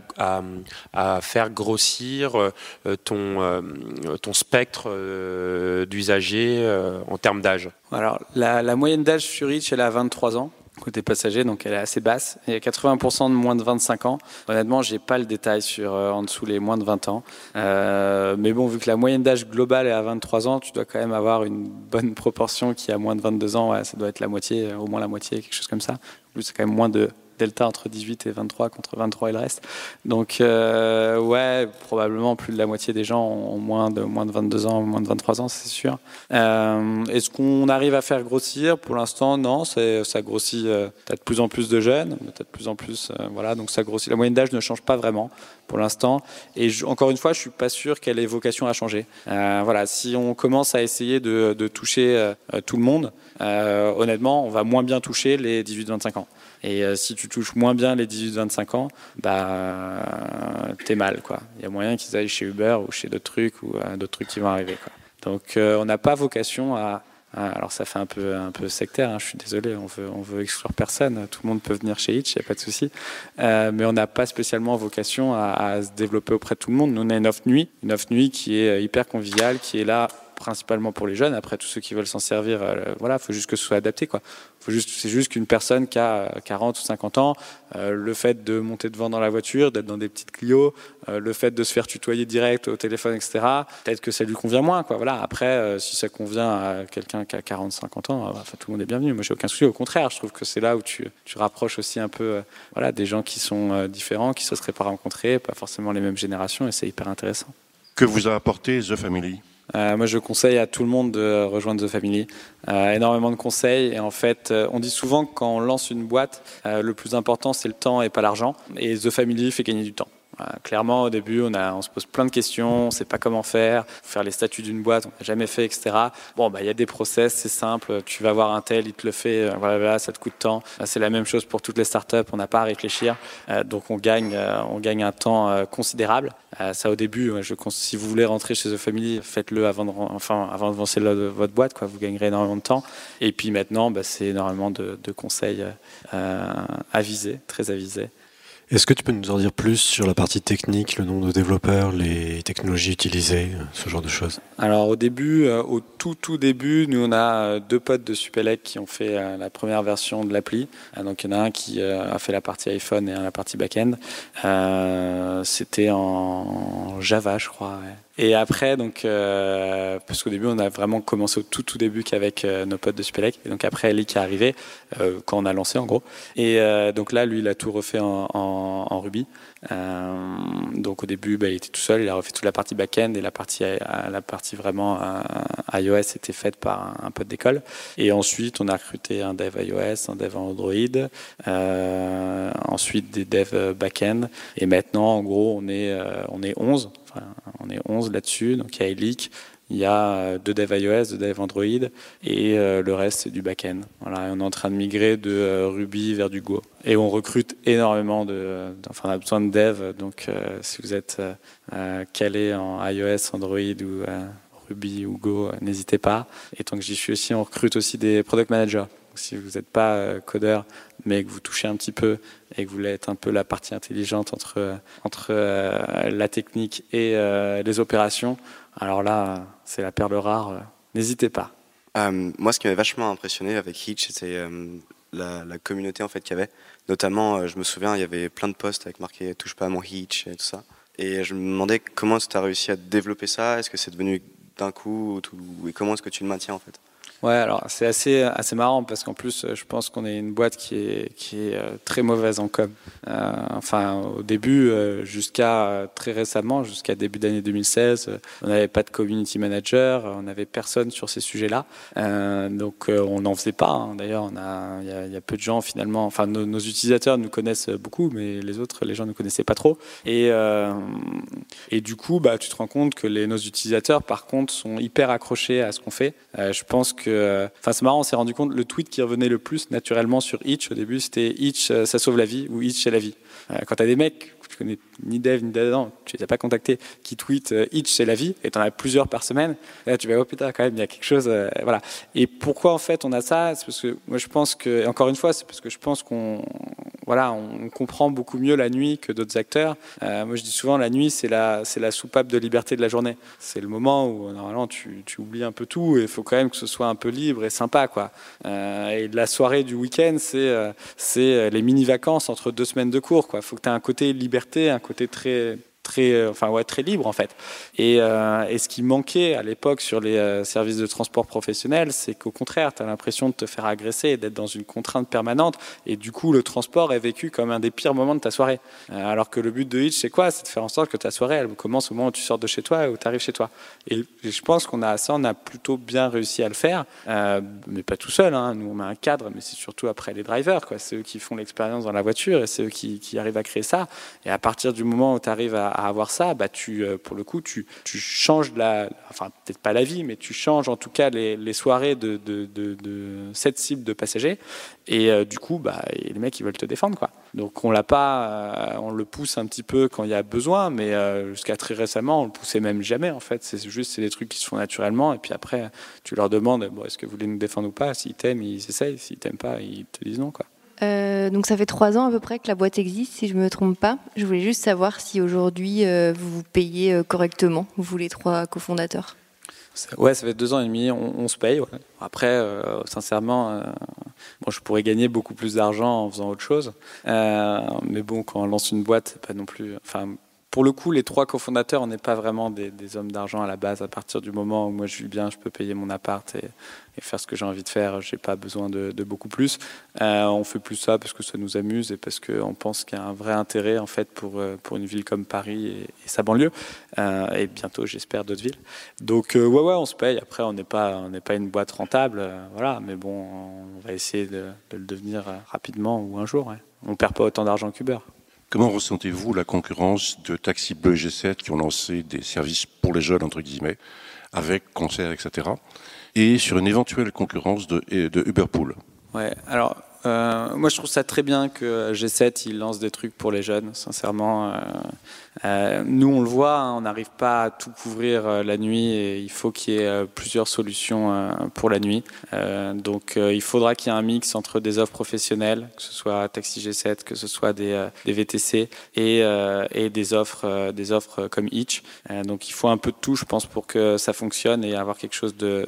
à, faire grossir ton, ton spectre d'usagers en termes d'âge? Alors, la, la moyenne d'âge sur Itch, elle est à 23 ans côté passager, donc elle est assez basse. Il y a 80% de moins de 25 ans. Honnêtement, j'ai pas le détail sur euh, en dessous les moins de 20 ans. Euh, mais bon, vu que la moyenne d'âge globale est à 23 ans, tu dois quand même avoir une bonne proportion qui a moins de 22 ans. Ça doit être la moitié, au moins la moitié, quelque chose comme ça. c'est quand même moins de delta entre 18 et 23 contre 23 et le reste. Donc, euh, ouais, probablement plus de la moitié des gens ont moins de, moins de 22 ans, moins de 23 ans, c'est sûr. Euh, est-ce qu'on arrive à faire grossir? Pour l'instant, non. Ça grossit. Euh, tu as de plus en plus de jeunes, tu de plus en plus. voilà, donc ça grossit. La moyenne d'âge ne change pas vraiment pour l'instant. Et encore une fois, je suis pas sûr qu'elle ait vocation à changer. voilà, si on commence à essayer de toucher tout le monde, honnêtement, on va moins bien toucher les 18-25 ans. Et euh, si tu touches moins bien les 18-25 ans, bah, t'es mal. Il y a moyen qu'ils aillent chez Uber ou chez d'autres trucs ou euh, d'autres trucs qui vont arriver. Donc euh, on n'a pas vocation à, alors ça fait un peu, sectaire, hein, je suis désolé, on veut, on veut exclure personne, tout le monde peut venir chez Hitch, il n'y a pas de souci. mais on n'a pas spécialement vocation à, à, se développer auprès de tout le monde. Nous on a une offre nuit, une offre nuit qui est hyper conviviale, qui est là principalement pour les jeunes. Après, tous ceux qui veulent s'en servir, euh, voilà, faut juste que ce soit adapté, quoi. C'est juste qu'une personne qui a 40 euh, ou 50 ans, euh, le fait de monter devant dans la voiture, d'être dans des petites Clio, le fait de se faire tutoyer direct au téléphone, etc. Peut-être que ça lui convient moins, quoi. Voilà. Après, si ça convient à quelqu'un qui a 40, 50 ans, enfin, tout le monde est bienvenu. Moi, j'ai aucun souci. Au contraire, je trouve que c'est là où tu, tu rapproches aussi un peu, voilà, des gens qui sont différents, qui se seraient pas rencontrés, pas forcément les mêmes générations, et c'est hyper intéressant. Que vous a apporté The Family? Euh, moi, je conseille à tout le monde de rejoindre The Family. Euh, énormément de conseils. Et en fait, euh, on dit souvent que quand on lance une boîte, le plus important, c'est le temps et pas l'argent. Et The Family fait gagner du temps. Clairement, au début, on, se pose plein de questions, on ne sait pas comment faire, faire les statuts d'une boîte, on n'a jamais fait, etc. Bon, bah, il y a des process, c'est simple, tu vas voir un tel, il te le fait, euh, voilà, ça te coûte temps. C'est la même chose pour toutes les startups, on n'a pas à réfléchir, euh, donc on gagne, euh, un temps considérable. ça, au début, si vous voulez rentrer chez The Family, faites-le avant de, enfin, avant de lancer votre boîte, vous gagnerez énormément de temps. Et puis maintenant, bah, c'est énormément de, de conseils avisés, très avisés. Est-ce que tu peux nous en dire plus sur la partie technique, le nombre de développeurs, les technologies utilisées, ce genre de choses? Alors au début, euh, au tout tout début, nous on a euh, deux potes de Supelec qui ont fait euh, la première version de l'appli. donc il y en a un qui a fait la partie iPhone et un la partie back-end. C'était en Java, je crois. Et après, donc, euh, parce qu'au début, on a vraiment commencé au tout, tout début qu'avec euh, nos potes de Supélec. Et donc après, Ali qui est arrivé, euh, quand on a lancé en gros. Et donc là, lui, il a tout refait en, en, Ruby. donc au début, bah, il était tout seul, il a refait toute la partie back-end et la partie, la partie vraiment iOS était faite par un, pote d'école. Et ensuite, on a recruté un dev iOS, un dev Android, ensuite des devs back-end. Et maintenant, en gros, on est, on est 11 on est 11 là-dessus. Donc il y a Elic, il y a euh, deux devs iOS, deux devs Android, et euh, le reste c'est du back-end. Voilà, on est en train de migrer de euh, Ruby vers du Go. Et on recrute énormément de, enfin on a besoin de devs. Donc si vous êtes calé en iOS, Android ou Ruby ou Go, n'hésitez pas. Et tant que j'y suis aussi, on recrute aussi des product managers si vous n'êtes pas euh, codeur, mais que vous touchez un petit peu et que vous voulez être un peu la partie intelligente entre, euh, entre euh, la technique et les opérations, alors là, c'est la perle rare. N'hésitez pas. moi, ce qui m'a vachement impressionné avec Hitch, c'était la, communauté en fait qu'il y avait. Notamment, je me souviens, il y avait plein de posts avec marqué "touche pas à mon Hitch" et tout ça. Et je me demandais comment tu as réussi à développer ça? Est-ce que c'est devenu d'un coup Et comment est-ce que tu le maintiens en fait? Ouais, alors c'est assez, assez marrant parce qu'en plus, je pense qu'on est une boîte qui est, qui est euh, très mauvaise en com. Euh, enfin, au début, euh, jusqu'à très récemment, jusqu'à début d'année 2016, on n'avait pas de community manager, on n'avait personne sur ces sujets-là. donc, on n'en faisait pas. Hein. D'ailleurs, il y, a peu de gens finalement. Enfin, nos, utilisateurs nous connaissent beaucoup, mais les autres, les gens ne connaissaient pas trop. Et, et du coup, bah, tu te rends compte que les, nos utilisateurs, par contre, sont hyper accrochés à ce qu'on fait. je pense que Enfin, c'est marrant, on s'est rendu compte, le tweet qui revenait le plus naturellement sur Itch au début, c'était Itch, euh, ça sauve la vie ou Itch, c'est la vie. Euh, quand tu as des mecs tu connais ni Dev ni Dadan, tu les as pas contactés, qui tweetent euh, Itch, c'est la vie, et tu en as plusieurs par semaine, là tu vas, oh putain, quand même, il y a quelque chose. voilà. Et pourquoi en fait on a ça? C'est parce que moi je pense que, encore une fois, c'est parce que je pense qu'on voilà, on comprend beaucoup mieux la nuit que d'autres acteurs. Euh, moi, je dis souvent, la nuit, c'est la, la soupape de liberté de la journée. C'est le moment où, normalement, tu, tu oublies un peu tout et il faut quand même que ce soit un peu libre et sympa. Quoi. Euh, et la soirée du week-end, c'est, euh, c'est les mini-vacances entre deux semaines de cours. Il faut que tu aies un côté liberté, un côté très très, euh, enfin ouais, très libre en fait. Et, euh, et ce qui manquait à l'époque sur les euh, services de transport professionnels, c'est qu'au contraire, tu as l'impression de te faire agresser et d'être dans une contrainte permanente. Et du coup, le transport est vécu comme un des pires moments de ta soirée. alors que le but de Hitch, c'est quoi? C'est de faire en sorte que ta soirée, elle commence au moment où tu sors de chez toi et où tu arrives chez toi. Et, je pense qu'on a ça, on a plutôt bien réussi à le faire, mais pas tout seul. Hein. Nous, on a un cadre, mais c'est surtout après les drivers. C'est eux qui font l'expérience dans la voiture et c'est eux qui, qui, arrivent à créer ça. Et à partir du moment où tu arrives à, à avoir ça, bah tu, euh, pour le coup, tu, changes la, enfin peut-être pas la vie, mais tu changes en tout cas les, soirées de, cette cible de passagers. Et euh, du coup, bah, les mecs, ils veulent te défendre, quoi. Donc on l'a pas, euh, on le pousse un petit peu quand il y a besoin, mais jusqu'à très récemment, on le poussait même jamais, en fait. C'est juste, c'est des trucs qui se font naturellement. Et puis après, tu leur demandes, bon, est-ce que vous voulez nous défendre ou pas? S'ils t'aiment, ils essayent. S'ils t'aiment pas, ils te disent non, quoi. Euh, donc ça fait trois ans à peu près que la boîte existe, si je ne me trompe pas. Je voulais juste savoir si aujourd'hui euh, vous vous payez euh, correctement, vous les trois cofondateurs. Ouais, ça fait deux ans et demi, on, se paye. Après, sincèrement, bon, je pourrais gagner beaucoup plus d'argent en faisant autre chose. mais bon, quand on lance une boîte, pas non plus. Enfin, pour le coup, les trois cofondateurs, on n'est pas vraiment des, hommes d'argent à la base. À partir du moment où moi je vis bien, je peux payer mon appart et, faire ce que j'ai envie de faire. J'ai pas besoin de, beaucoup plus. Euh, on fait plus ça parce que ça nous amuse et parce qu'on pense qu'il y a un vrai intérêt en fait pour euh, pour une ville comme Paris et, sa banlieue euh, et bientôt, j'espère, d'autres villes. Donc ouais, ouais, on se paye. Après, on n'est pas pas une boîte rentable, voilà. Mais bon, on va essayer de, le devenir rapidement ou un jour. Ouais. On perd pas autant d'argent qu'Uber. Comment ressentez-vous la concurrence de Taxi Bleu et G7 qui ont lancé des services pour les jeunes, entre guillemets, avec concert, etc. Et sur une éventuelle concurrence de, de Uberpool? Ouais, alors euh, moi, je trouve ça très bien que G7 il lance des trucs pour les jeunes. Sincèrement, euh, euh, nous on le voit, hein, on n'arrive pas à tout couvrir la nuit et il faut qu'il y ait plusieurs solutions pour la nuit. donc, il faudra qu'il y ait un mix entre des offres professionnelles, que ce soit Taxi G7, que ce soit des, VTC et, des offres, des offres comme Itch. donc, il faut un peu de tout, je pense, pour que ça fonctionne et avoir quelque chose de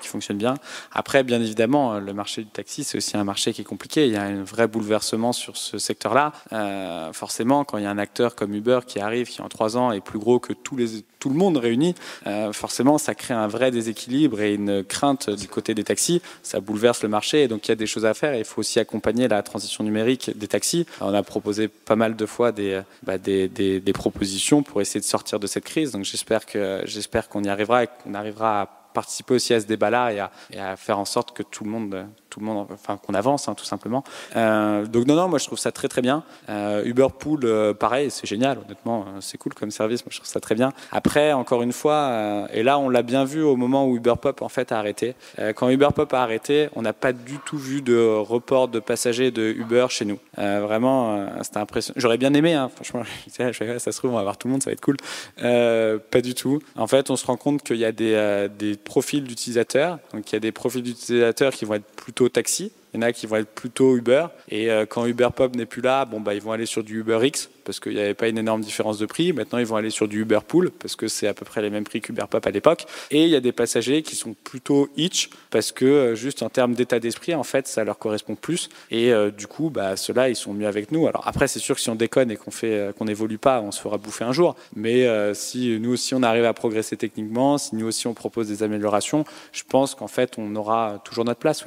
qui fonctionne bien. Après, bien évidemment, le marché du taxi, c'est aussi un marché qui est compliqué. Il y a un vrai bouleversement sur ce secteur-là. Euh, forcément, quand il y a un acteur comme Uber qui arrive, qui en trois ans est plus gros que tout le monde réuni, euh, forcément, ça crée un vrai déséquilibre et une crainte du côté des taxis. Ça bouleverse le marché et donc il y a des choses à faire. il faut aussi accompagner la transition numérique des taxis. on a proposé pas mal de fois des, bah, des, propositions pour essayer de sortir de cette crise. Donc j'espère que j'espère qu'on y arrivera et qu'on arrivera à participer aussi à ce débat-là et à, faire en sorte que tout le monde tout le monde, enfin qu'on avance hein, tout simplement. Euh, donc non, non, moi je trouve ça très très bien. Euh, Uber Pool, euh, pareil, c'est génial, honnêtement, c'est cool comme service, moi je trouve ça très bien. Après, encore une fois, et là on l'a bien vu au moment où Uber Pop en fait a arrêté. quand Uber Pop a arrêté, on n'a pas du tout vu de report de passagers de Uber chez nous. vraiment, c'était impressionnant. J'aurais bien aimé, hein, franchement, ça se trouve on va voir tout le monde, ça va être cool. pas du tout. En fait, on se rend compte qu'il y a des, des profils d'utilisateurs, donc il y a des profils d'utilisateurs qui vont être plutôt plutôt taxi. Il y en a qui vont être plutôt Uber. Et euh, quand Uber Pop n'est plus là, bon, bah, ils vont aller sur du Uber X parce qu'il n'y avait pas une énorme différence de prix. Maintenant, ils vont aller sur du Uber Pool parce que c'est à peu près les mêmes prix qu'Uber Pop à l'époque. Et il y a des passagers qui sont plutôt Hitch parce que euh, juste en termes d'état d'esprit, en fait, ça leur correspond plus. Et euh, du coup, bah, ceux-là, ils sont mieux avec nous. Alors après, c'est sûr que si on déconne et qu'on fait, qu'on n'évolue pas, on se fera bouffer un jour. Mais si nous aussi on arrive à progresser techniquement, si nous aussi on propose des améliorations, je pense qu'en fait, on aura toujours notre place.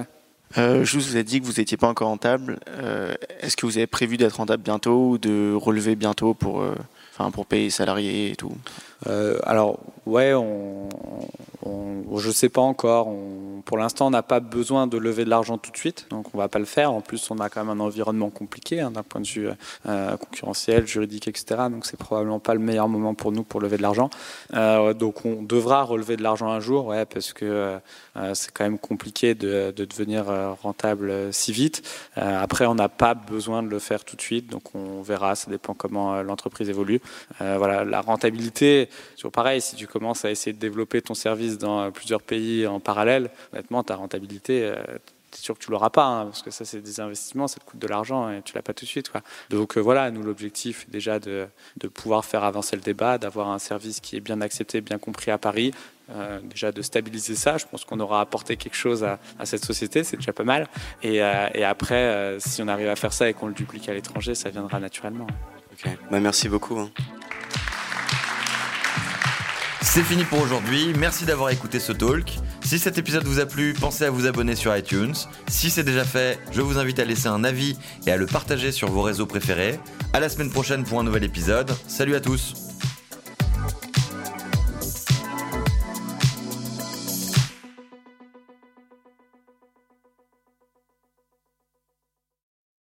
Euh, je vous ai dit que vous n'étiez pas encore rentable. Euh, Est-ce que vous avez prévu d'être rentable bientôt ou de relever bientôt pour, euh, pour payer les salariés et tout? Euh, alors, ouais, on, je sais pas encore. pour l'instant, on n'a pas besoin de lever de l'argent tout de suite, donc on va pas le faire. En plus, on a quand même un environnement compliqué hein, d'un point de vue euh, concurrentiel, juridique, etc. Donc, c'est probablement pas le meilleur moment pour nous pour lever de l'argent. Euh, donc, on devra relever de l'argent un jour, ouais, parce que c'est quand même compliqué de devenir rentable si vite. après, on n'a pas besoin de le faire tout de suite, donc on verra. Ça dépend comment l'entreprise évolue. voilà, la rentabilité pareil, si tu commences à essayer de développer ton service dans euh, plusieurs pays en parallèle, honnêtement, ta rentabilité, euh, c'est sûr que tu l'auras pas, hein, parce que ça, c'est des investissements, ça te coûte de l'argent et tu l'as pas tout de suite. Donc euh, voilà, nous, l'objectif déjà de, pouvoir faire avancer le débat, d'avoir un service qui est bien accepté, bien compris à Paris, déjà de stabiliser ça. Je pense qu'on aura apporté quelque chose à, cette société, c'est déjà pas mal. Et, après, si on arrive à faire ça et qu'on le duplique à l'étranger, ça viendra naturellement. Bah, merci beaucoup. Hein. C'est fini pour aujourd'hui, merci d'avoir écouté ce talk. Si cet épisode vous a plu, pensez à vous abonner sur iTunes. Si c'est déjà fait, je vous invite à laisser un avis et à le partager sur vos réseaux préférés. À la semaine prochaine pour un nouvel épisode. Salut à tous